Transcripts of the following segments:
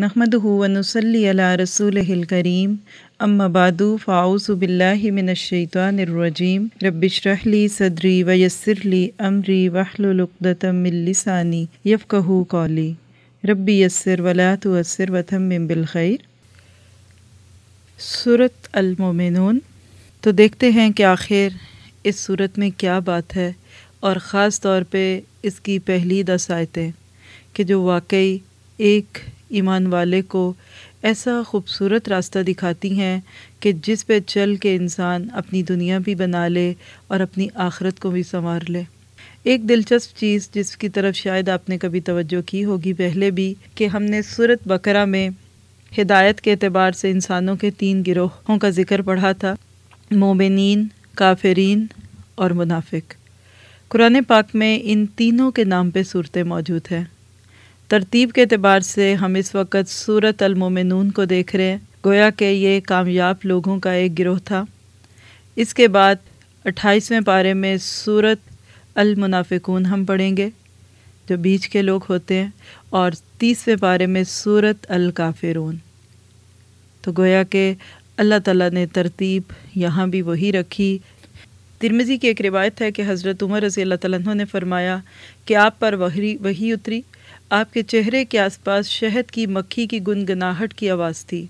نحمد ونسلی علی رسول الکریم ام بعد فاؤس باللہ من الشیطان الرجیم ربش رحلی صدری ویسر لی امری وحل من لسانی یفقہ قولی ربی یسر ولا تؤثر وتمم بالخیر صورت المومنون تو دیکھتے ہیں کہ آخر اس صورت میں کیا بات ہے اور خاص طور پہ اس کی پہلی دس آیتیں کہ جو واقعی ایک ایمان والے کو ایسا خوبصورت راستہ دکھاتی ہیں کہ جس پہ چل کے انسان اپنی دنیا بھی بنا لے اور اپنی آخرت کو بھی سنوار لے۔ ایک دلچسپ چیز جس کی طرف شاید آپ نے کبھی توجہ کی ہوگی پہلے بھی کہ ہم نے صورت بکرا میں ہدایت کے اعتبار سے انسانوں کے تین گروہوں کا ذکر پڑھا تھا، مومنین، کافرین اور منافق۔ قرآن پاک میں ان تینوں کے نام پہ صورتیں موجود ہیں۔ ترتیب کے اعتبار سے ہم اس وقت صورت المومنون کو دیکھ رہے ہیں۔ گویا کہ یہ کامیاب لوگوں کا ایک گروہ تھا۔ اس کے بعد اٹھائیسویں پارے میں صورت المنافقون ہم پڑھیں گے، جو بیچ کے لوگ ہوتے ہیں، اور تیسویں پارے میں صورت الکافرون۔ تو گویا کہ اللہ تعالیٰ نے ترتیب یہاں بھی وہی رکھی۔ ترمزی کی ایک روایت ہے کہ حضرت عمر رضی اللہ تعالیٰ نے فرمایا کہ آپ پر وہی وہی اتری۔ آپ کے چہرے کے آس پاس شہد کی مکھی کی گنگناہٹ کی آواز تھی۔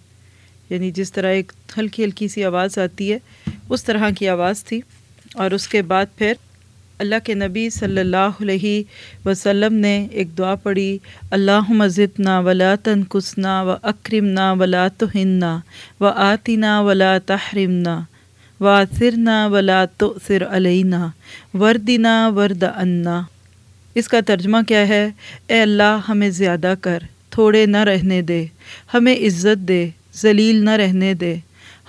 یعنی جس طرح ایک ہلکی ہلکی سی آواز آتی ہے، اس طرح کی آواز تھی۔ اور اس کے بعد پھر اللہ کے نبی صلی اللہ علیہ وسلم نے ایک دعا پڑھی اللہ مزد نا ولا تنقصنا و اکرم نا ولا توہنا و آتنا ولا تحرمنا و آثرنا ولا تؤثر علینا وردنا ورد انا اس کا ترجمہ کیا ہے؟ اے اللہ، ہمیں زیادہ کر، تھوڑے نہ رہنے دے، ہمیں عزت دے، ذلیل نہ رہنے دے،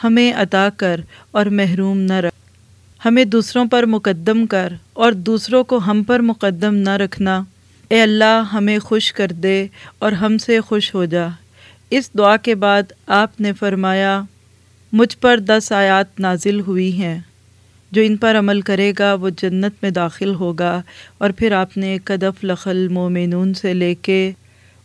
ہمیں عطا کر اور محروم نہ رکھ۔ ہمیں دوسروں پر مقدم کر اور دوسروں کو ہم پر مقدم نہ رکھنا۔ اے اللہ، ہمیں خوش کر دے اور ہم سے خوش ہو جا۔ اس دعا کے بعد آپ نے فرمایا، مجھ پر دس آیات نازل ہوئی ہیں۔ جو ان پر عمل کرے گا وہ جنت میں داخل ہوگا۔ اور پھر آپ نے کدف لخل مومنون سے لے کے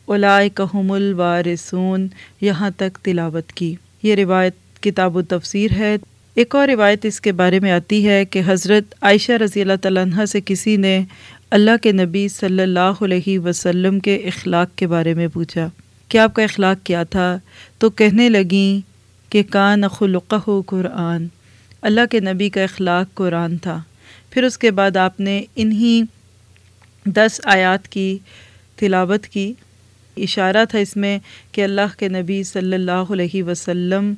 علائے کہم الوارثون یہاں تک تلاوت کی۔ یہ روایت کتاب و تفسیر ہے۔ ایک اور روایت اس کے بارے میں آتی ہے کہ حضرت عائشہ رضی اللہ تعالیٰ عنہ سے کسی نے اللہ کے نبی صلی اللہ علیہ وسلم کے اخلاق کے بارے میں پوچھا کہ آپ کا اخلاق کیا تھا؟ تو کہنے لگیں کہ کان خلقہ قرآن۔ اللہ کے نبی کا اخلاق قرآن تھا۔ پھر اس کے بعد آپ نے انہی دس آیات کی تلاوت کی۔ اشارہ تھا اس میں کہ اللہ کے نبی صلی اللہ علیہ وسلم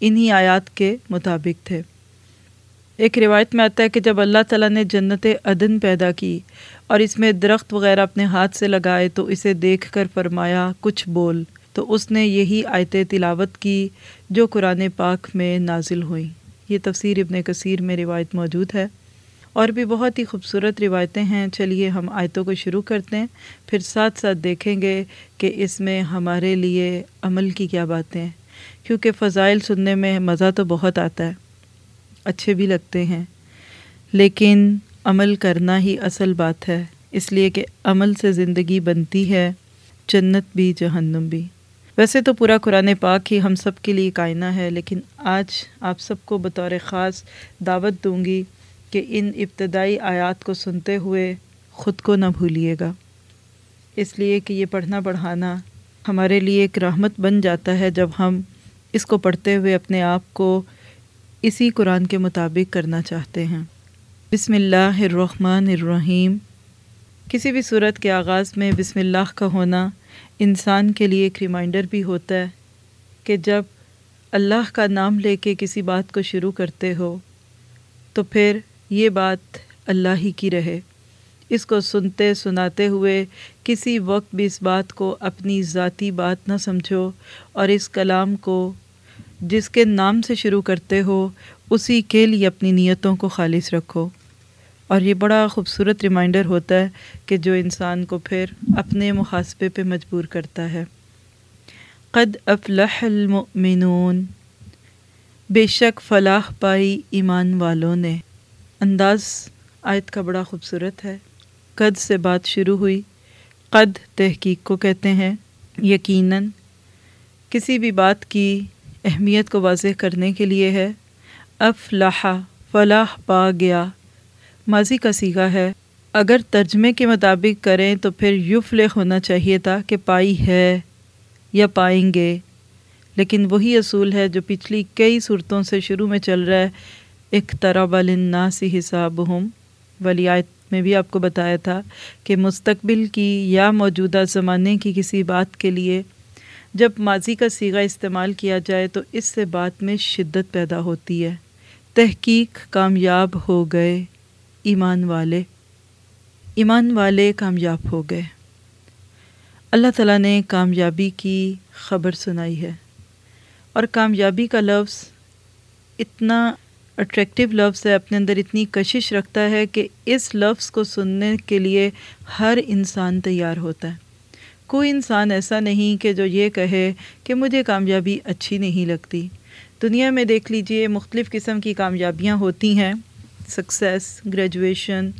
انہی آیات کے مطابق تھے۔ ایک روایت میں آتا ہے کہ جب اللہ تعالیٰ نے جنت عدن پیدا کی اور اس میں درخت وغیرہ اپنے ہاتھ سے لگائے تو اسے دیکھ کر فرمایا، کچھ بول۔ تو اس نے یہی آیت تلاوت کی جو قرآن پاک میں نازل ہوئیں یہ تفسیر ابن کثیر میں روایت موجود ہے۔ اور بھی بہت ہی خوبصورت روایتیں ہیں۔ چلیے ہم آیتوں کو شروع کرتے ہیں۔ پھر ساتھ ساتھ دیکھیں گے کہ اس میں ہمارے لیے عمل کی کیا باتیں ہیں۔ کیونکہ فضائل سننے میں مزہ تو بہت آتا ہے۔ اچھے بھی لگتے ہیں۔ لیکن عمل کرنا ہی اصل بات ہے۔ اس لیے کہ عمل سے زندگی بنتی ہے۔ جنت بھی، جہنم بھی۔ ویسے تو پورا قرآن پاک ہی ہم سب کے لیے کائنہ ہے، لیکن آج آپ سب کو بطور خاص دعوت دوں گی کہ ان ابتدائی آیات کو سنتے ہوئے خود کو نہ بھولیے گا۔ اس لیے کہ یہ پڑھنا پڑھانا ہمارے لیے ایک رحمت بن جاتا ہے جب ہم اس کو پڑھتے ہوئے اپنے آپ کو اسی قرآن کے مطابق کرنا چاہتے ہیں۔ بسم اللہ الرحمن الرحیم۔ کسی بھی صورت کے آغاز میں بسم اللہ کا ہونا انسان کے لیے ایک ریمائنڈر بھی ہوتا ہے کہ جب اللہ کا نام لے کے کسی بات کو شروع کرتے ہو، تو پھر یہ بات اللہ ہی کی رہے۔ اس کو سنتے سناتے ہوئے کسی وقت بھی اس بات کو اپنی ذاتی بات نہ سمجھو اور اس کلام کو جس کے نام سے شروع کرتے ہو، اسی کے لیے اپنی نیتوں کو خالص رکھو۔ اور یہ بڑا خوبصورت ریمائنڈر ہوتا ہے کہ جو انسان کو پھر اپنے محاسبے پہ مجبور کرتا ہے۔ قد افلح المؤمنون۔ بے شک فلاح پائی ایمان والوں نے۔ انداز آیت کا بڑا خوبصورت ہے۔ قد سے بات شروع ہوئی۔ قد تحقیق کو کہتے ہیں۔ یقیناً کسی بھی بات کی اہمیت کو واضح کرنے کے لیے ہے۔ افلاح فلاح پا گیا۔ ماضی کا سیگا ہے۔ اگر ترجمے کے مطابق کریں تو پھر یفلح ہونا چاہیے تھا کہ پائی ہے یا پائیں گے۔ لیکن وہی اصول ہے جو پچھلی کئی صورتوں سے شروع میں چل رہا ہے۔ ایک طرح بالناسی حساب ہم ولیات میں بھی آپ کو بتایا تھا کہ مستقبل کی یا موجودہ زمانے کی کسی بات کے لیے جب ماضی کا سیگا استعمال کیا جائے تو اس سے بات میں شدت پیدا ہوتی ہے۔ تحقیق کامیاب ہو گئے۔ ایمان والے ایمان والے کامیاب ہو گئے۔ اللہ تعالیٰ نے کامیابی کی خبر سنائی ہے۔ اور کامیابی کا لفظ اتنا اٹریکٹیو لفظ ہے، اپنے اندر اتنی کشش رکھتا ہے کہ اس لفظ کو سننے کے لیے ہر انسان تیار ہوتا ہے۔ کوئی انسان ایسا نہیں کہ جو یہ کہے کہ مجھے کامیابی اچھی نہیں لگتی۔ دنیا میں دیکھ لیجیے، مختلف قسم کی کامیابیاں ہوتی ہیں۔ سکسیس گریجویشن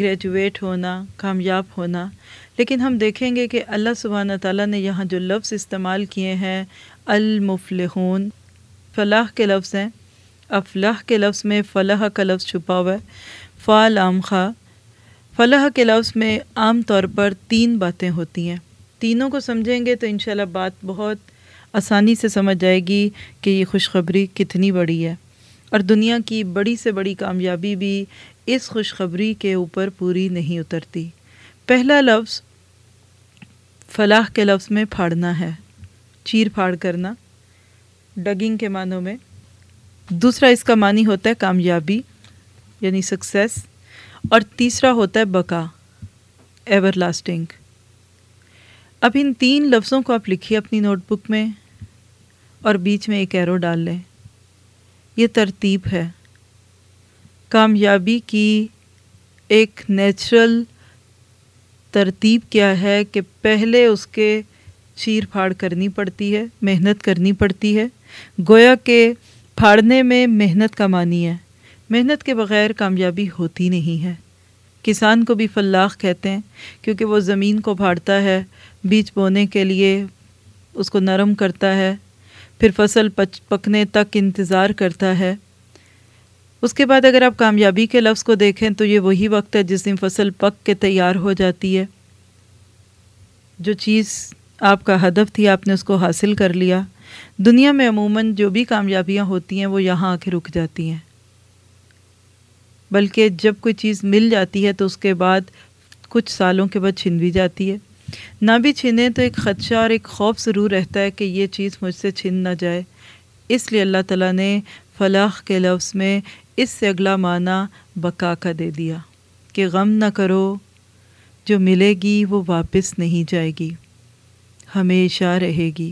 گریجویٹ ہونا، کامیاب ہونا۔ لیکن ہم دیکھیں گے کہ اللہ سبحانہ تعالیٰ نے یہاں جو لفظ استعمال کیے ہیں، المفلحون، فلاح کے لفظ ہیں۔ افلاح کے لفظ میں فلاح کا لفظ چھپا ہوا ہے۔ فعال عام خواہ فلاح کے لفظ میں عام طور پر تین باتیں ہوتی ہیں۔ تینوں کو سمجھیں گے تو انشاءاللہ بات بہت آسانی سے سمجھ جائے گی کہ یہ خوشخبری کتنی بڑی ہے۔ اور دنیا کی بڑی سے بڑی کامیابی بھی اس خوشخبری کے اوپر پوری نہیں اترتی۔ پہلا لفظ فلاح کے لفظ میں پھاڑنا ہے، چیر پھاڑ کرنا۔ ڈگنگ کے معنوں میں۔ دوسرا اس کا معنی ہوتا ہے کامیابی یعنی سکسیس اور تیسرا ہوتا ہے بقا ایور لاسٹنگ اب ان تین لفظوں کو آپ لکھیے اپنی نوٹ بک میں اور بیچ میں ایک ایرو ڈال لیں۔ یہ ترتیب ہے۔ کامیابی کی ایک نیچرل ترتیب کیا ہے کہ پہلے اس کے چیر پھاڑ کرنی پڑتی ہے، محنت کرنی پڑتی ہے۔ گویا کہ پھاڑنے میں محنت کا معنی ہے۔ محنت کے بغیر کامیابی ہوتی نہیں ہے۔ کسان کو بھی فلاح کہتے ہیں، کیونکہ وہ زمین کو پھاڑتا ہے، بیج بونے کے لیے اس کو نرم کرتا ہے۔ پھر فصل پچ، پکنے تک انتظار کرتا ہے۔ اس کے بعد اگر آپ کامیابی کے لفظ کو دیکھیں تو یہ وہی وقت ہے جس دن فصل پک کے تیار ہو جاتی ہے۔ جو چیز آپ کا ہدف تھی آپ نے اس کو حاصل کر لیا۔ دنیا میں عموماً جو بھی کامیابیاں ہوتی ہیں وہ یہاں آ کے رک جاتی ہیں۔ بلکہ جب کوئی چیز مل جاتی ہے تو اس کے بعد کچھ سالوں کے بعد چھن بھی جاتی ہے۔ نہ بھی چھنے تو ایک خدشہ اور ایک خوف ضرور رہتا ہے کہ یہ چیز مجھ سے چھن نہ جائے۔ اس لیے اللہ تعالیٰ نے فلاح کے لفظ میں اس سے اگلا معنی بقا کا دے دیا کہ غم نہ کرو، جو ملے گی وہ واپس نہیں جائے گی، ہمیشہ رہے گی۔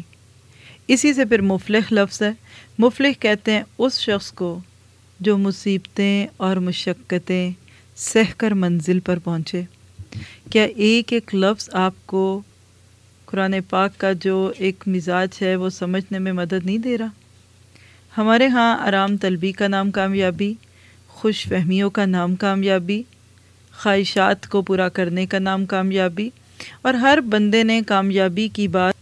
اسی سے پھر مفلح لفظ ہے۔ مفلح کہتے ہیں اس شخص کو جو مصیبتیں اور مشقتیں سہ کر منزل پر پہنچے۔ کیا ایک ایک لفظ آپ کو قرآن پاک کا جو ایک مزاج ہے وہ سمجھنے میں مدد نہیں دے رہا؟ ہمارے ہاں آرام طلبی کا نام کامیابی، خوش فہمیوں کا نام کامیابی، خواہشات کو پورا کرنے کا نام کامیابی، اور ہر بندے نے کامیابی کی بات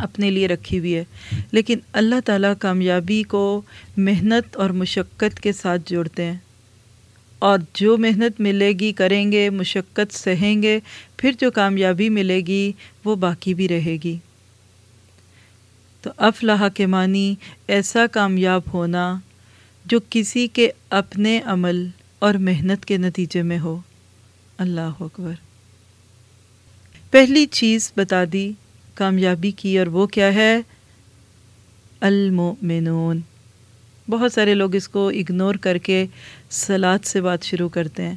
اپنے لیے رکھی ہوئی ہے۔ لیکن اللہ تعالیٰ کامیابی کو محنت اور مشقت کے ساتھ جوڑتے ہیں۔ اور جو محنت ملے گی کریں گے، مشقت سہیں گے، پھر جو کامیابی ملے گی، وہ باقی بھی رہے گی۔ تو افلاح کے معنی ایسا کامیاب ہونا جو کسی کے اپنے عمل اور محنت کے نتیجے میں ہو۔ اللہ اکبر۔ پہلی چیز بتا دی کامیابی کی اور وہ کیا ہے؟ المؤمنون۔ بہت سارے لوگ اس کو اگنور کر کے سلاد سے بات شروع کرتے ہیں۔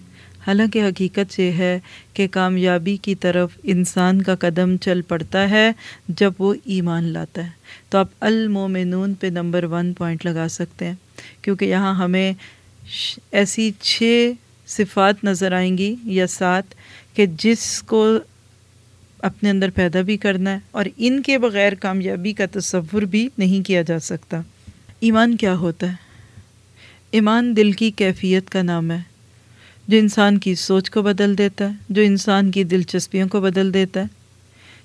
حالانکہ حقیقت یہ ہے کہ کامیابی کی طرف انسان کا قدم چل پڑتا ہے جب وہ ایمان لاتا ہے۔ تو آپ المومنون پہ نمبر ون پوائنٹ لگا سکتے ہیں، کیونکہ یہاں ہمیں ایسی چھ صفات نظر آئیں گی یا سات کہ جس کو اپنے اندر پیدا بھی کرنا ہے اور ان کے بغیر کامیابی کا تصور بھی نہیں کیا جا سکتا۔ ایمان کیا ہوتا ہے؟ ایمان دل کی کیفیت کا نام ہے۔ جو انسان کی سوچ کو بدل دیتا ہے، جو انسان کی دلچسپیوں کو بدل دیتا ہے۔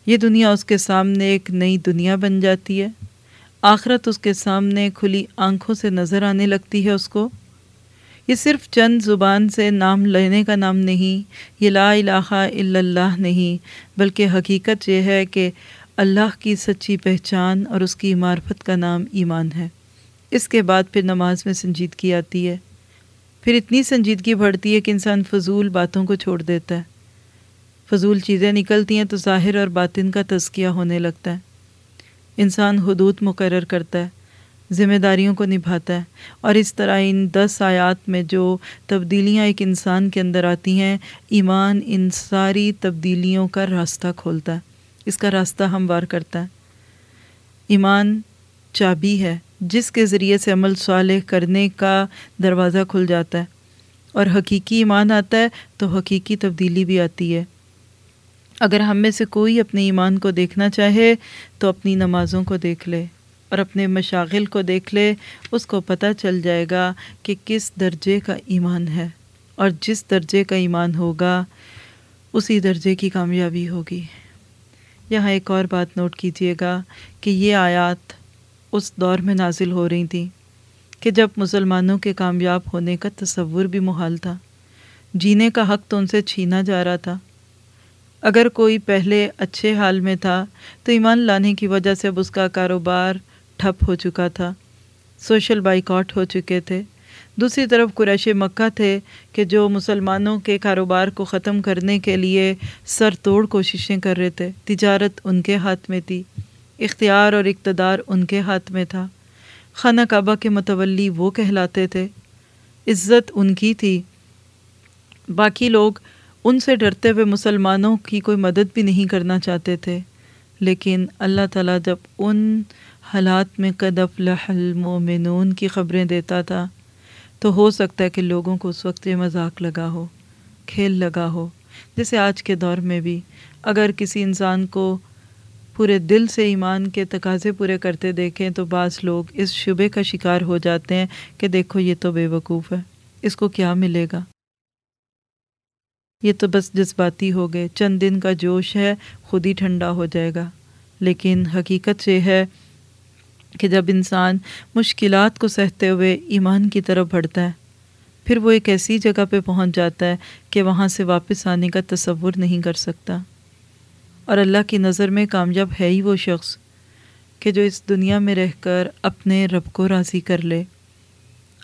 یہ دنیا اس کے سامنے ایک نئی دنیا بن جاتی ہے۔ آخرت اس کے سامنے کھلی آنکھوں سے نظر آنے لگتی ہے اس کو۔ یہ صرف چند زبان سے نام لینے کا نام نہیں، یہ لا الہ الا اللہ نہیں، بلکہ حقیقت یہ ہے کہ اللہ کی سچی پہچان اور اس کی معرفت کا نام ایمان ہے۔ اس کے بعد پھر نماز میں سنجیدگی آتی ہے۔ پھر اتنی سنجیدگی بڑھتی ہے کہ انسان فضول باتوں کو چھوڑ دیتا ہے۔ فضول چیزیں نکلتی ہیں تو ظاہر اور باطن کا تزکیہ ہونے لگتا ہے۔ انسان حدود مقرر کرتا ہے، ذمہ داریوں کو نبھاتا ہے۔ اور اس طرح ان دس آیات میں جو تبدیلیاں ایک انسان کے اندر آتی ہیں، ایمان ان ساری تبدیلیوں کا راستہ کھولتا ہے۔ اس کا راستہ ہموار کرتا ہے۔ ایمان چابی ہے۔ جس کے ذریعے سے عمل صالح کرنے کا دروازہ کھل جاتا ہے اور حقیقی ایمان آتا ہے، تو حقیقی تبدیلی بھی آتی ہے۔ اگر ہم میں سے کوئی اپنے ایمان کو دیکھنا چاہے، تو اپنی نمازوں کو دیکھ لے اور اپنے مشاغل کو دیکھ لے، اس کو پتہ چل جائے گا کہ کس درجے کا ایمان ہے اور جس درجے کا ایمان ہوگا، اسی درجے کی کامیابی ہوگی۔ یہاں ایک اور بات نوٹ کیجیے گا کہ یہ آیات اس دور میں نازل ہو رہی تھیں کہ جب مسلمانوں کے کامیاب ہونے کا تصور بھی محال تھا، جینے کا حق تو ان سے چھینا جا رہا تھا۔ اگر کوئی پہلے اچھے حال میں تھا تو ایمان لانے کی وجہ سے اب اس کا کاروبار ٹھپ ہو چکا تھا، سوشل بائیکاٹ ہو چکے تھے۔ دوسری طرف قریش مکہ تھے کہ جو مسلمانوں کے کاروبار کو ختم کرنے کے لیے سر توڑ کوششیں کر رہے تھے، تجارت ان کے ہاتھ میں تھی۔ اختیار اور اقتدار ان کے ہاتھ میں تھا۔ خانہ کعبہ کے متولی وہ کہلاتے تھے۔ عزت ان کی تھی۔ باقی لوگ ان سے ڈرتے ہوئے مسلمانوں کی کوئی مدد بھی نہیں کرنا چاہتے تھے۔ لیکن اللہ تعالیٰ جب ان حالات میں قدف المومنون کی خبریں دیتا تھا، تو ہو سکتا ہے کہ لوگوں کو اس وقت یہ مذاق لگا ہو، کھیل لگا ہو۔ جیسے آج کے دور میں بھی اگر کسی انسان کو پورے دل سے ایمان کے تقاضے پورے کرتے دیکھیں تو بعض لوگ اس شبے کا شکار ہو جاتے ہیں کہ دیکھو یہ تو بے وقوف ہے، اس کو کیا ملے گا؟ یہ تو بس جذباتی ہو گئے، چند دن کا جوش ہے، خود ہی ٹھنڈا ہو جائے گا۔ لیکن حقیقت یہ ہے کہ جب انسان مشکلات کو سہتے ہوئے ایمان کی طرف بڑھتا ہے، پھر وہ ایک ایسی جگہ پہ پہنچ جاتا ہے کہ وہاں سے واپس آنے کا تصور نہیں کر سکتا۔ اور اللہ کی نظر میں کامیاب ہے ہی وہ شخص کہ جو اس دنیا میں رہ کر اپنے رب کو راضی کر لے۔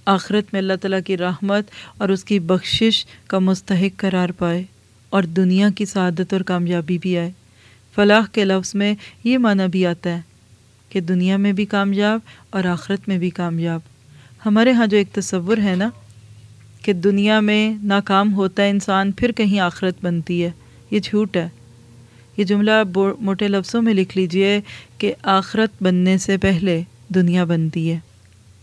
آخرت میں اللہ تعالیٰ کی رحمت اور اس کی بخشش کا مستحق قرار پائے اور دنیا کی سعادت اور کامیابی بھی آئے۔ فلاح کے لفظ میں یہ معنی بھی آتا ہے کہ دنیا میں بھی کامیاب اور آخرت میں بھی کامیاب۔ ہمارے ہاں جو ایک تصور ہے نا کہ دنیا میں ناکام ہوتا ہے انسان پھر کہیں آخرت بنتی ہے، یہ جھوٹ ہے۔ یہ جملہ موٹے لفظوں میں لکھ لیجیے کہ آخرت بننے سے پہلے دنیا بنتی ہے۔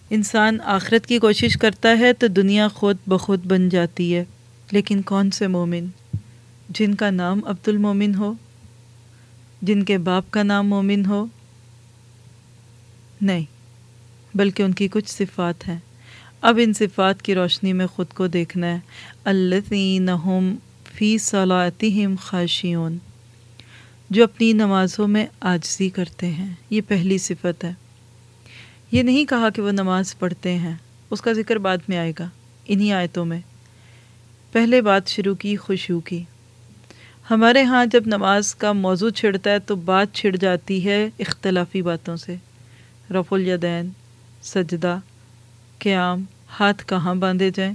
انسان آخرت کی کوشش کرتا ہے تو دنیا خود بخود بن جاتی ہے۔ لیکن کون سے مومن؟ جن کا نام عبد المومن ہو؟ جن کے باپ کا نام مومن ہو؟ نہیں، بلکہ ان کی کچھ صفات ہیں۔ اب ان صفات کی روشنی میں خود کو دیکھنا ہے۔ اللہ فی صلاحتہم خاشیون جو اپنی نمازوں میں آجزی کرتے ہیں۔ یہ پہلی صفت ہے۔ یہ نہیں کہا کہ وہ نماز پڑھتے ہیں۔ اس کا ذکر بعد میں آئے گا۔ انہی آیتوں میں۔ پہلے بات شروع کی خوشو کی۔ ہمارے ہاں جب نماز کا موضوع چھڑتا ہے تو بات چھڑ جاتی ہے اختلافی باتوں سے۔ رف الیدین، سجدہ، قیام، ہاتھ کہاں باندھے جائیں۔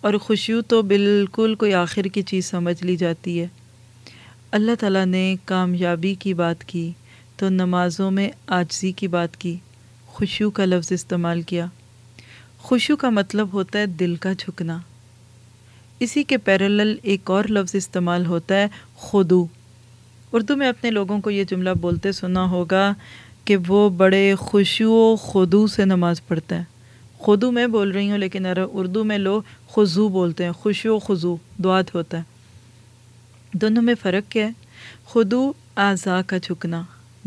اور خوشیو تو بالکل کوئی آخر کی چیز سمجھ لی جاتی ہے۔ اللہ تعالیٰ نے کامیابی کی بات کی، تو نمازوں میں آجزی کی بات کی خوشو کا لفظ استعمال کیا۔ خوشو کا مطلب ہوتا ہے دل کا جھکنا۔ اسی کے پیرلل ایک اور لفظ استعمال ہوتا ہے خودو۔ اردو میں اپنے لوگوں کو یہ جملہ بولتے سنا ہوگا کہ وہ بڑے خوشو و خودو سے نماز پڑھتا ہے خودو میں بول رہی ہوں لیکن اردو میں لوگ خضو بولتے ہیں خوشو و خضو دعات ہوتا ہے۔ دونوں میں فرق کیا ہے؟ خودو اعضاء کا جھکنا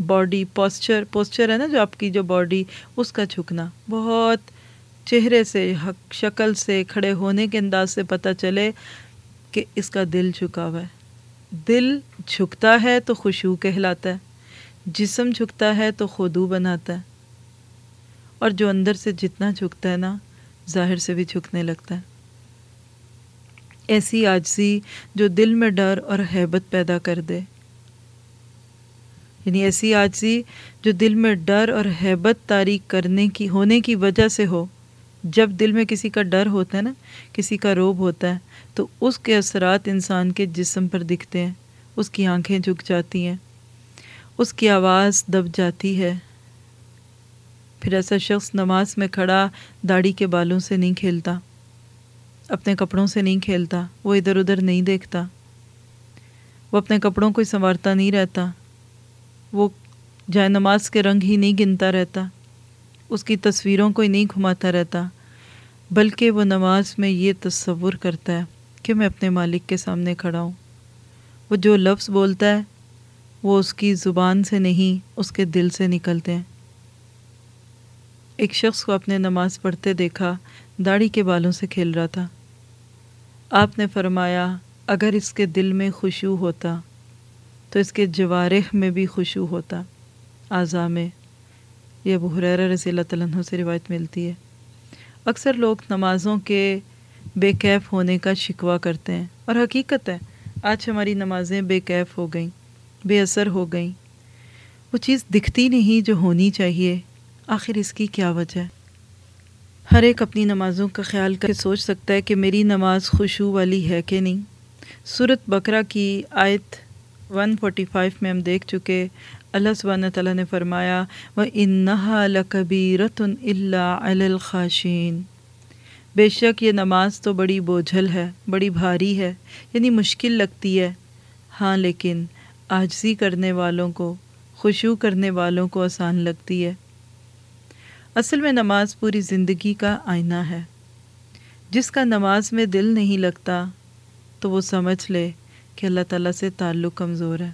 باڈی پوسچر پوسچر ہے نا جو آپ کی جو باڈی اس کا جھکنا۔ بہت چہرے سے، حق، شکل سے، کھڑے ہونے کے انداز سے پتہ چلے کہ اس کا دل جھکا ہوا ہے۔ دل جھکتا ہے تو خوشبو کہلاتا ہے، جسم جھکتا ہے تو خودو بناتا ہے۔ اور جو اندر سے جتنا جھکتا ہے نا، ظاہر سے بھی جھکنے لگتا ہے۔ ایسی آجزی جو دل میں ڈر اور حیبت پیدا کر دے۔ یعنی ایسی آجزی جو دل میں ڈر اور حیبت تاریخ کرنے کی، ہونے کی وجہ سے ہو۔ جب دل میں کسی کا ڈر ہوتا ہے نا، کسی کا روب ہوتا ہے، تو اس کے اثرات انسان کے جسم پر دکھتے ہیں۔ اس کی آنکھیں جھک جاتی ہیں۔ اس کی آواز دب جاتی ہے۔ پھر ایسا شخص نماز میں کھڑا، داڑھی کے بالوں سے نہیں کھیلتا۔ اپنے کپڑوں سے نہیں کھیلتا، وہ ادھر ادھر نہیں دیکھتا۔ وہ اپنے کپڑوں کو سنوارتا نہیں رہتا۔ وہ جائے نماز کے رنگ ہی نہیں گنتا رہتا۔ اس کی تصویروں کو ہی نہیں گھماتا رہتا۔ بلکہ وہ نماز میں یہ تصور کرتا ہے کہ میں اپنے مالک کے سامنے کھڑا ہوں۔ وہ جو لفظ بولتا ہے، وہ اس کی زبان سے نہیں، اس کے دل سے نکلتے ہیں۔ ایک شخص کو اپنے نماز پڑھتے دیکھا، داڑھی کے بالوں سے کھیل رہا تھا۔ آپ نے فرمایا، اگر اس کے دل میں خوشو ہوتا، تو اس کے جوارح میں بھی خوشو ہوتا۔ اعضاء میں یہ ابو حریر رضی اللہ تعالیٰ عنہ سے روایت ملتی ہے۔ اکثر لوگ نمازوں کے بے کیف ہونے کا شکوہ کرتے ہیں اور حقیقت ہے، آج ہماری نمازیں بے کیف ہو گئیں، بے اثر ہو گئیں۔ وہ چیز دکھتی نہیں جو ہونی چاہیے۔ آخر اس کی کیا وجہ ہے؟ ہر ایک اپنی نمازوں کا خیال کر کے سوچ سکتا ہے کہ میری نماز خوشو والی ہے کہ نہیں۔ صورت بکرا کی آیت 145 میں ہم دیکھ چکے اللہ سبحانہ تعالیٰ نے فرمایا وہ انہا لکبی رتن اللہ الخاشین بے شک یہ نماز تو بڑی بوجھل ہے، بڑی بھاری ہے یعنی مشکل لگتی ہے۔ ہاں لیکن آجزی کرنے والوں کو خوشو کرنے والوں کو آسان لگتی ہے۔ اصل میں نماز پوری زندگی کا آئینہ ہے۔ جس کا نماز میں دل نہیں لگتا، تو وہ سمجھ لے کہ اللہ تعالیٰ سے تعلق کمزور ہے۔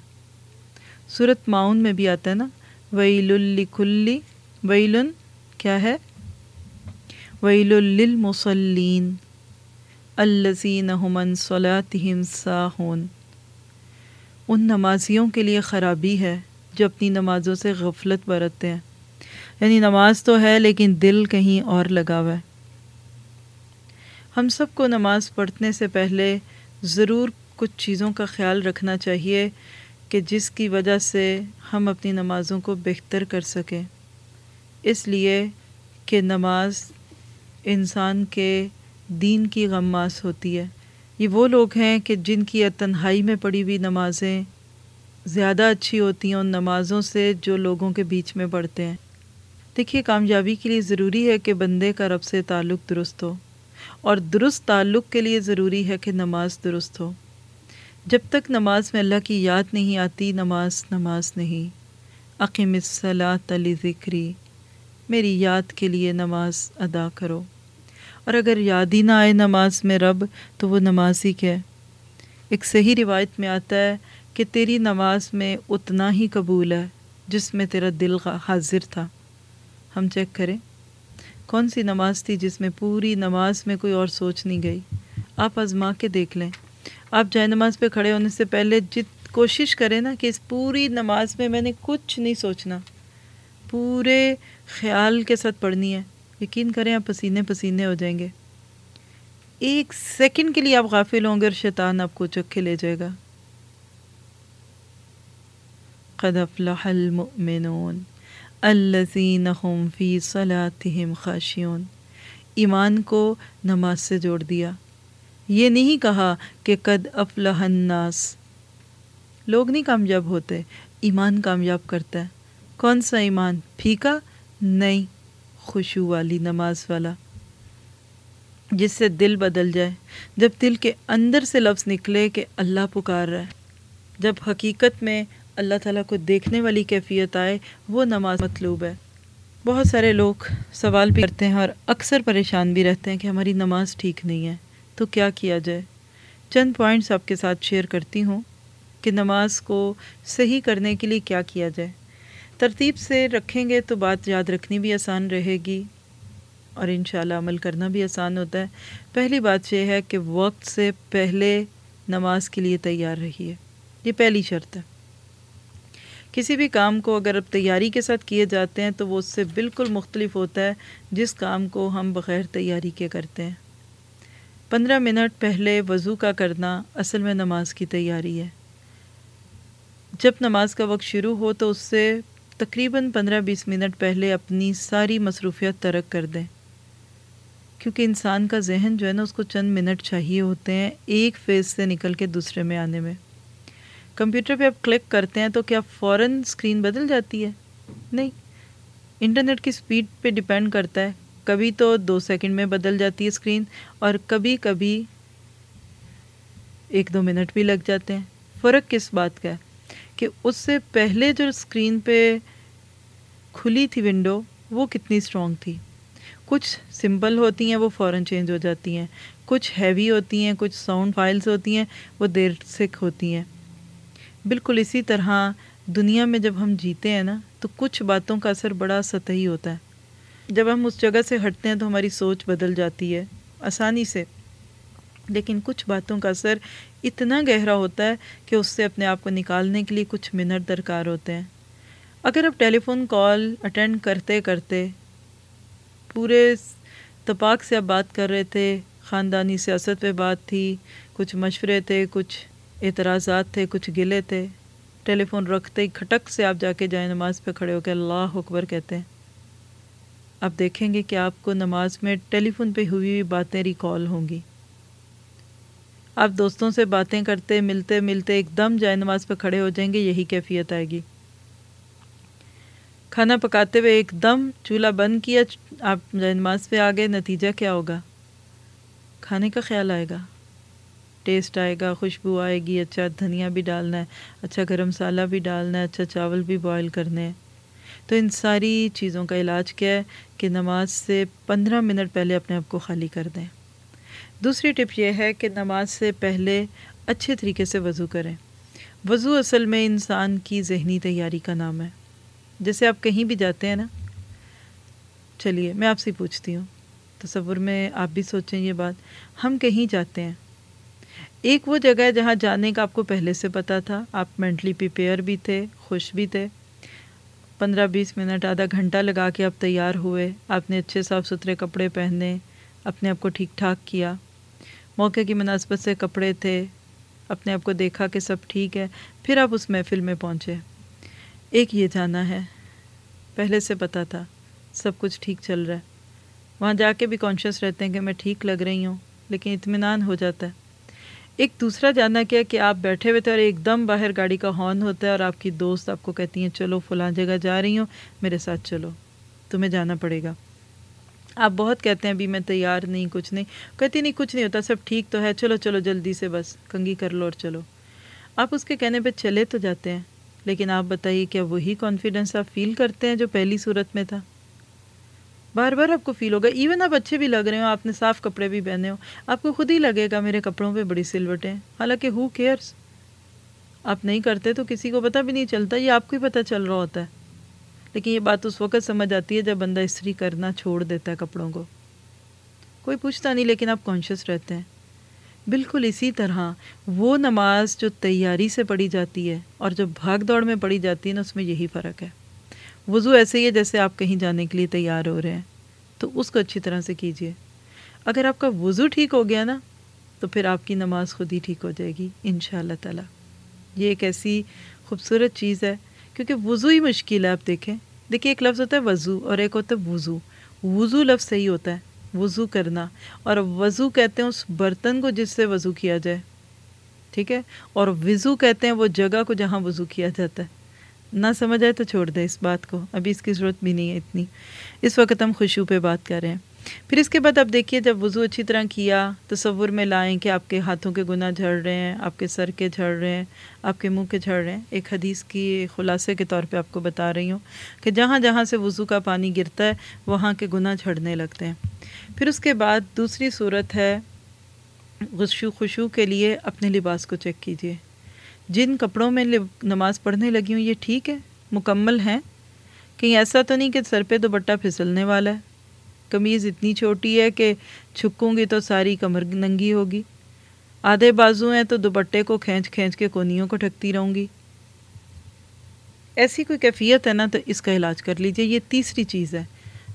صورت معاون میں بھی آتا ہے نا، ویل الکلی ویلن کیا ہے؟ ویل للمصلین الزین من صلاتہم ساہون۔ ان نمازیوں کے لیے خرابی ہے جو اپنی نمازوں سے غفلت برتتے ہیں۔ یعنی نماز تو ہے لیکن دل کہیں اور لگا ہوا ہے۔ ہم سب کو نماز پڑھنے سے پہلے ضرور کچھ چیزوں کا خیال رکھنا چاہیے کہ جس کی وجہ سے ہم اپنی نمازوں کو بہتر کر سکیں۔ اس لیے کہ نماز انسان کے دین کی غماس ہوتی ہے۔ یہ وہ لوگ ہیں کہ جن کی تنہائی میں پڑی ہوئی نمازیں زیادہ اچھی ہوتی ہیں ان نمازوں سے جو لوگوں کے بیچ میں پڑھتے ہیں۔ دیکھیے، کامیابی کے لیے ضروری ہے کہ بندے کا رب سے تعلق درست ہو اور درست تعلق کے لیے ضروری ہے کہ نماز درست ہو۔ جب تک نماز میں اللہ کی یاد نہیں آتی، نماز نماز نہیں۔ عقیم الصلاۃ تلی ذکری میری یاد کے لیے نماز ادا کرو۔ اور اگر یاد ہی نہ آئے نماز میں رب، تو وہ نماز ہی کیا ایک صحیح روایت میں آتا ہے کہ تیری نماز میں اتنا ہی قبول ہے جس میں تیرا دل حاضر تھا۔ ہم چیک کریں۔ کون سی نماز تھی جس میں پوری نماز میں کوئی اور سوچ نہیں گئی؟ آپ آزما کے دیکھ لیں۔ آپ جائے نماز پہ کھڑے ہونے سے پہلے جت کوشش کریں نا کہ اس پوری نماز میں میں نے کچھ نہیں سوچنا۔ پورے خیال کے ساتھ پڑھنی ہے۔ یقین کریں آپ پسینے پسینے ہو جائیں گے۔ ایک سیکنڈ کے لیے آپ غافل ہوں گے اور شیطان آپ کو چکھے لے جائے گا۔ قد افلح المؤمنون۔ الذین هم فی صلاتهم خاشعون۔ ایمان کو نماز سے جوڑ دیا۔ یہ نہیں کہا کہ قد افلح الناس۔ لوگ نہیں کامیاب ہوتے، ایمان کامیاب کرتا ہے۔ کون سا ایمان؟ پھیکا؟ نہیں خوشو والی نماز والا۔ جس سے دل بدل جائے، جب دل کے اندر سے لفظ نکلے کہ اللہ پکار رہا ہے۔ جب حقیقت میں اللہ تعالیٰ کو دیکھنے والی کیفیت آئے، وہ نماز مطلوب ہے۔ بہت سارے لوگ سوال بھی کرتے ہیں اور اکثر پریشان بھی رہتے ہیں کہ ہماری نماز ٹھیک نہیں ہے۔ تو کیا کیا جائے؟ چند پوائنٹس آپ کے ساتھ شیئر کرتی ہوں کہ نماز کو صحیح کرنے کے لیے کیا کیا جائے۔ ترتیب سے رکھیں گے تو بات یاد رکھنی بھی آسان رہے گی اور انشاءاللہ عمل کرنا بھی آسان ہوتا ہے۔ پہلی بات یہ ہے کہ وقت سے پہلے نماز کے لیے تیار رہیے۔ یہ پہلی شرط ہے۔ کسی بھی کام کو اگر اب تیاری کے ساتھ کیے جاتے ہیں تو وہ اس سے بالکل مختلف ہوتا ہے جس کام کو ہم بغیر تیاری کے کرتے ہیں۔ پندرہ منٹ پہلے وضو کا کرنا اصل میں نماز کی تیاری ہے۔ جب نماز کا وقت شروع ہو تو اس سے تقریباً پندرہ بیس منٹ پہلے اپنی ساری مصروفیت ترک کر دیں۔ کیونکہ انسان کا ذہن جو ہے نا، اس کو چند منٹ چاہیے ہوتے ہیں، ایک فیز سے نکل کے دوسرے میں آنے میں۔ کمپیوٹر پہ آپ کلک کرتے ہیں تو کیا فوراً اسکرین بدل جاتی ہے؟ نہیں۔ انٹرنیٹ کی سپیڈ پہ ڈپینڈ کرتا ہے۔ کبھی تو دو سیکنڈ میں بدل جاتی ہے اسکرین اور کبھی کبھی ایک دو منٹ بھی لگ جاتے ہیں۔ فرق کس بات کا ہے؟ کہ اس سے پہلے جو اسکرین پہ کھلی تھی ونڈو وہ کتنی اسٹرانگ تھی۔ کچھ سمپل ہوتی ہیں، وہ فوراً چینج ہو جاتی ہیں۔ کچھ ہیوی ہوتی ہیں، کچھ ساؤنڈ فائلز ہوتی ہیں، وہ دیر سے ہوتی ہیں۔ بالکل اسی طرح دنیا میں جب ہم جیتے ہیں نا، تو کچھ باتوں کا اثر بڑا سطحی ہوتا ہے۔ جب ہم اس جگہ سے ہٹتے ہیں تو ہماری سوچ بدل جاتی ہے آسانی سے۔ لیکن کچھ باتوں کا اثر اتنا گہرا ہوتا ہے کہ اس سے اپنے آپ کو نکالنے کے لیے کچھ منٹ درکار ہوتے ہیں۔ اگر آپ ٹیلی فون کال اٹینڈ کرتے کرتے پورے تپاک سے آپ بات کر رہے تھے، خاندانی سیاست پہ بات تھی، کچھ مشورے تھے، کچھ اعتراضات تھے، کچھ گلے تھے۔ ٹیلی فون رکھتے ہی کھٹک سے آپ جا کے جائیں نماز پہ کھڑے ہو کے اللہ اکبر کہتے ہیں۔ آپ دیکھیں گے کہ آپ کو نماز میں ٹیلی فون پہ ہوئی ہوئی باتیں ریکال ہوں گی۔ آپ دوستوں سے باتیں کرتے، ملتے ملتے ایک دم جائے نماز پہ کھڑے ہو جائیں گے، یہی کیفیت آئے گی۔ کھانا پکاتے ہوئے ایک دم چولہا بند کیا، آپ جائے نماز پہ آگے نتیجہ کیا ہوگا؟ کھانے کا خیال آئے گا۔ ٹیسٹ آئے گا، خوشبو آئے گی اچھا دھنیا بھی ڈالنا ہے اچھا گرم مسالہ بھی ڈالنا ہے اچھا چاول بھی بوائل کرنے ہیں تو ان ساری چیزوں کا علاج کیا ہے کہ نماز سے پندرہ منٹ پہلے اپنے آپ کو خالی کر دیں۔ دوسری ٹپ یہ ہے کہ نماز سے پہلے اچھے طریقے سے وضو کریں۔ وضو اصل میں انسان کی ذہنی تیاری کا نام ہے۔ جیسے آپ کہیں بھی جاتے ہیں نا۔ چلیے، میں آپ سے پوچھتی ہوں۔ تصور میں آپ بھی سوچیں یہ بات۔ ہم کہیں جاتے ہیں۔ ایک وہ جگہ ہے جہاں جانے کا آپ کو پہلے سے پتا تھا۔ آپ مینٹلی پریپیئر بھی تھے، خوش بھی تھے۔ پندرہ بیس منٹ، آدھا گھنٹہ لگا کے آپ تیار ہوئے۔ آپ نے اچھے صاف ستھرے کپڑے پہنے، اپنے آپ کو ٹھیک ٹھاک کیا۔ موقع کی مناسبت سے کپڑے تھے، اپنے آپ کو دیکھا کہ سب ٹھیک ہے، پھر آپ اس محفل میں پہنچے۔ ایک یہ جانا ہے، پہلے سے پتا تھا، سب کچھ ٹھیک چل رہا ہے۔ وہاں جا کے بھی کانشیس رہتے ہیں کہ میں ٹھیک لگ رہی ہوں، لیکن اطمینان ہو جاتا ہے۔ ایک دوسرا جاننا کیا کہ آپ بیٹھے ہوئے تھے اور ایک دم باہر گاڑی کا ہارن ہوتا ہے اور آپ کی دوست آپ کو کہتی ہیں، چلو فلاں جگہ جا رہی ہوں، میرے ساتھ چلو، تمہیں جانا پڑے گا۔ آپ بہت کہتے ہیں، ابھی میں تیار نہیں، کچھ نہیں۔ کہتی نہیں، کچھ نہیں ہوتا، سب ٹھیک تو ہے، چلو چلو، جلدی سے بس، کنگھی کر لو اور چلو۔ آپ اس کے کہنے پہ چلے تو جاتے ہیں، لیکن آپ بتائیے کیا وہی کانفیڈنس آپ فیل کرتے ہیں جو پہلی صورت میں تھا؟ بار بار آپ کو فیل ہوگا. ایون آپ اچھے بھی لگ رہے ہو، آپ نے صاف کپڑے بھی پہنے ہو. آپ کو خود ہی لگے گا میرے کپڑوں پہ بڑی سلوٹیں حالانکہ ہو کیئرس آپ نہیں کرتے تو کسی کو پتہ بھی نہیں چلتا. یہ آپ کو ہی پتہ چل رہا ہوتا ہے. لیکن یہ بات اس وقت سمجھ آتی ہے جب بندہ استری کرنا چھوڑ دیتا ہے کپڑوں کو. کوئی پوچھتا نہیں لیکن آپ کانشیس رہتے ہیں. بالکل اسی طرح وہ نماز جو تیاری سے پڑھی جاتی ہے اور جو بھاگ دوڑ میں پڑھی جاتی ہے نا، اس میں یہی فرق ہے. وضو ایسے ہی ہے جیسے آپ کہیں جانے کے لیے تیار ہو رہے ہیں، تو اس کو اچھی طرح سے کیجیے۔ اگر آپ کا وضو ٹھیک ہو گیا نا، تو پھر آپ کی نماز خود ہی ٹھیک ہو جائے گی ان شاء اللہ تعالیٰ۔ یہ ایک ایسی خوبصورت چیز ہے، کیونکہ وضو ہی مشکل ہے، آپ دیکھیں۔ دیکھیے، ایک لفظ ہوتا ہے وضو اور ایک ہوتا ہے وضو۔ وضو لفظ صحیح ہوتا ہے، وضو کرنا۔ اور وضو کہتے ہیں اس برتن کو جس سے وضو کیا جائے۔ ٹھیک ہے؟ اور وضو کہتے ہیں وہ جگہ کو جہاں وضو کیا جاتا ہے۔ نہ سمجھ آئے تو چھوڑ دیں اس بات کو۔ ابھی اس کی ضرورت بھی نہیں ہے اتنی۔ اس وقت ہم خوشبو پہ بات کر رہے ہیں۔ پھر اس کے بعد آپ دیکھیے جب وضو اچھی طرح کیا، تصور میں لائیں کہ آپ کے ہاتھوں کے گناہ جھڑ رہے ہیں، آپ کے سر کے جھڑ رہے ہیں، آپ کے منہ کے جھڑ رہے ہیں۔ ایک حدیث کی خلاصے کے طور پہ آپ کو بتا رہی ہوں کہ جہاں جہاں سے وضو کا پانی گرتا ہے، وہاں کے گناہ جھڑنے لگتے ہیں۔ پھر اس کے بعد دوسری صورت ہے غشو خوشو کے لیے اپنے لباس کو چیک کیجیے جن کپڑوں میں نماز پڑھنے لگی ہوں، یہ ٹھیک ہے، مکمل ہیں۔ کہیں ایسا تو نہیں کہ سر پہ دوپٹہ پھسلنے والا ہے۔ کمیز اتنی چھوٹی ہے کہ چھکوں گی تو ساری کمر ننگی ہوگی۔ آدھے بازو ہیں تو دوپٹے کو کھینچ کھینچ کے کونیوں کو ٹھکتی رہوں گی۔ ایسی کوئی کیفیت ہے نا تو اس کا علاج کر لیجیے، یہ تیسری چیز ہے۔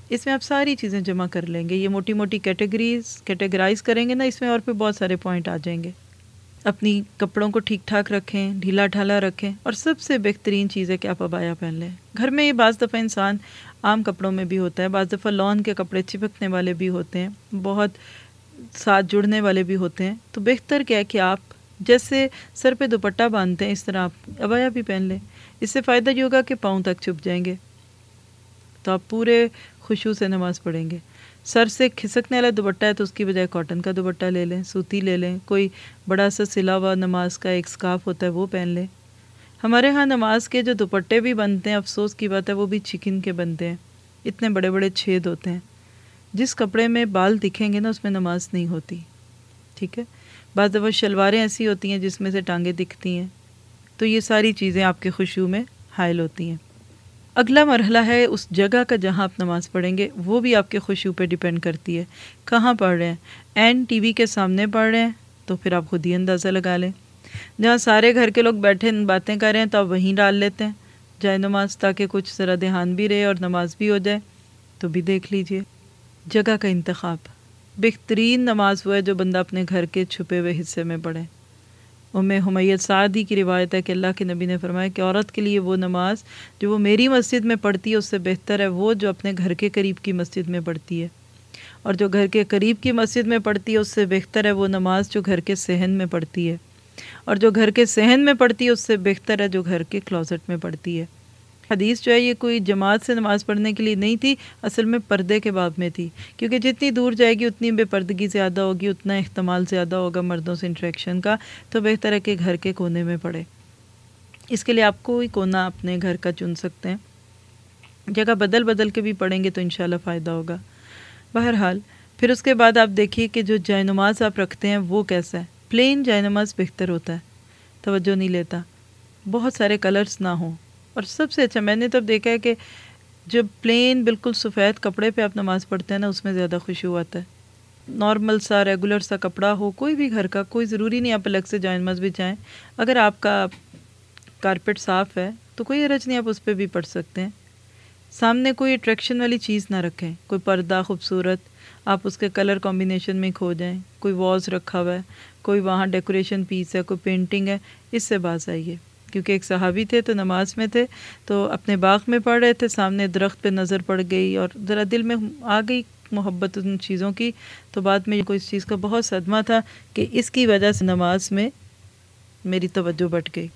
اس میں آپ ساری چیزیں جمع کر لیں گے۔ یہ موٹی موٹی کیٹیگریز کیٹیگرائز کریں گے نا، اس میں اور پہ بہت سارے پوائنٹ آ جائیں گے۔ اپنی کپڑوں کو ٹھیک ٹھاک رکھیں، ڈھیلا ڈھالا رکھیں اور سب سے بہترین چیز ہے کہ آپ ابایا پہن لیں۔ گھر میں یہ بعض دفعہ انسان عام کپڑوں میں بھی ہوتا ہے، بعض دفعہ لون کے کپڑے چپکنے والے بھی ہوتے ہیں، بہت ساتھ جڑنے والے بھی ہوتے ہیں۔ تو بہتر کیا ہے کہ آپ جیسے سر پہ دوپٹہ باندھتے ہیں، اس طرح آپ ابایا بھی پہن لیں۔ اس سے فائدہ یہ ہوگا کہ پاؤں تک چھپ جائیں گے، تو آپ پورے خوشو سے نماز پڑھیں گے۔ سر سے کھسکنے والا دوپٹہ ہے تو اس کی بجائے کاٹن کا دوپٹہ لے لیں، سوتی لے لیں۔ کوئی بڑا سا سلا ہوا نماز کا ایک اسکارف ہوتا ہے وہ پہن لیں۔ ہمارے ہاں نماز کے جو دوپٹے بھی بنتے ہیں، افسوس کی بات ہے، وہ بھی چکن کے بنتے ہیں۔ اتنے بڑے بڑے چھید ہوتے ہیں۔ جس کپڑے میں بال دکھیں گے نا، اس میں نماز نہیں ہوتی۔ ٹھیک ہے؟ بعض دفعہ شلواریں ایسی ہوتی ہیں جس میں سے ٹانگیں دکھتی ہیں۔ تو یہ ساری چیزیں آپ کے خوشبو میں حائل ہوتی ہیں۔ اگلا مرحلہ ہے اس جگہ کا جہاں آپ نماز پڑھیں گے، وہ بھی آپ کے خوشبو پہ ڈپینڈ کرتی ہے۔ کہاں پڑھ رہے ہیں؟ این ٹی وی کے سامنے پڑھ رہے ہیں، تو پھر آپ خود ہی اندازہ لگا لیں۔ جہاں سارے گھر کے لوگ بیٹھے باتیں کر رہے ہیں، تو آپ وہیں ڈال لیتے ہیں۔ جائے نماز تاکہ کچھ ذرا دھیان بھی رہے اور نماز بھی ہو جائے، تو بھی دیکھ لیجیے۔ جگہ کا انتخاب۔ بہترین نماز وہ ہے جو بندہ اپنے گھر کے چھپے ہوئے حصے میں پڑھے۔ ام حمیت سعدی کی روایت ہے کہ اللہ کے نبی نے فرمایا کہ عورت کے لیے وہ نماز جو وہ میری مسجد میں پڑھتی ہے، اس سے بہتر ہے وہ جو اپنے گھر کے قریب کی مسجد میں پڑھتی ہے۔ اور جو گھر کے قریب کی مسجد میں پڑھتی ہے، اس سے بہتر ہے وہ نماز جو گھر کے صحن میں پڑھتی ہے۔ اور جو گھر کے صحن میں پڑھتی ہے، اس سے بہتر ہے جو گھر کے کلازٹ میں پڑھتی ہے۔ حدیث جو ہے یہ کوئی جماعت سے نماز پڑھنے کے لیے نہیں تھی، اصل میں پردے کے باب میں تھی۔ کیونکہ جتنی دور جائے گی، اتنی بے پردگی زیادہ ہوگی، اتنا احتمال زیادہ ہوگا مردوں سے انٹریکشن کا، تو بہتر ہے کہ گھر کے کونے میں پڑھے اس کے لیے آپ کوئی کونا اپنے گھر کا چن سکتے ہیں۔ جگہ بدل بدل کے بھی پڑھیں گے تو انشاءاللہ فائدہ ہوگا۔ بہرحال، پھر اس کے بعد آپ دیکھیے کہ جو جائے نماز آپ رکھتے ہیں، وہ کیسا ہے۔ پلین جائے نماز بہتر ہوتا ہے۔ توجہ نہیں لیتا۔ بہت سارے کلرز نہ ہوں۔ اور سب سے اچھا میں نے تب دیکھا ہے کہ جب پلین بالکل سفید کپڑے پہ آپ نماز پڑھتے ہیں نا، اس میں زیادہ خوشبو آتا ہے۔ نارمل سا ریگولر سا کپڑا ہو، کوئی بھی گھر کا، کوئی ضروری نہیں آپ الگ سے جائیں، نماز بھی جائیں۔ اگر آپ کا کارپیٹ صاف ہے، تو کوئی عرض نہیں، آپ اس پہ بھی پڑھ سکتے ہیں۔ سامنے کوئی اٹریکشن والی چیز نہ رکھیں۔ کوئی پردہ خوبصورت، آپ اس کے کلر کمبینیشن میں کھو جائیں۔ کوئی واز رکھا ہوا ہے، کوئی وہاں ڈیکوریشن پیس ہے، کوئی پینٹنگ ہے، اس سے باز آئیے۔ کیونکہ ایک صحابی تھے تو نماز میں تھے، تو اپنے باغ میں پڑھ رہے تھے، سامنے درخت پہ نظر پڑ گئی اور ذرا دل میں آ گئی محبت ان چیزوں کی۔ تو بعد میں کوئی چیز کا بہت صدمہ تھا کہ اس کی وجہ سے نماز میں میری توجہ بٹ گئی۔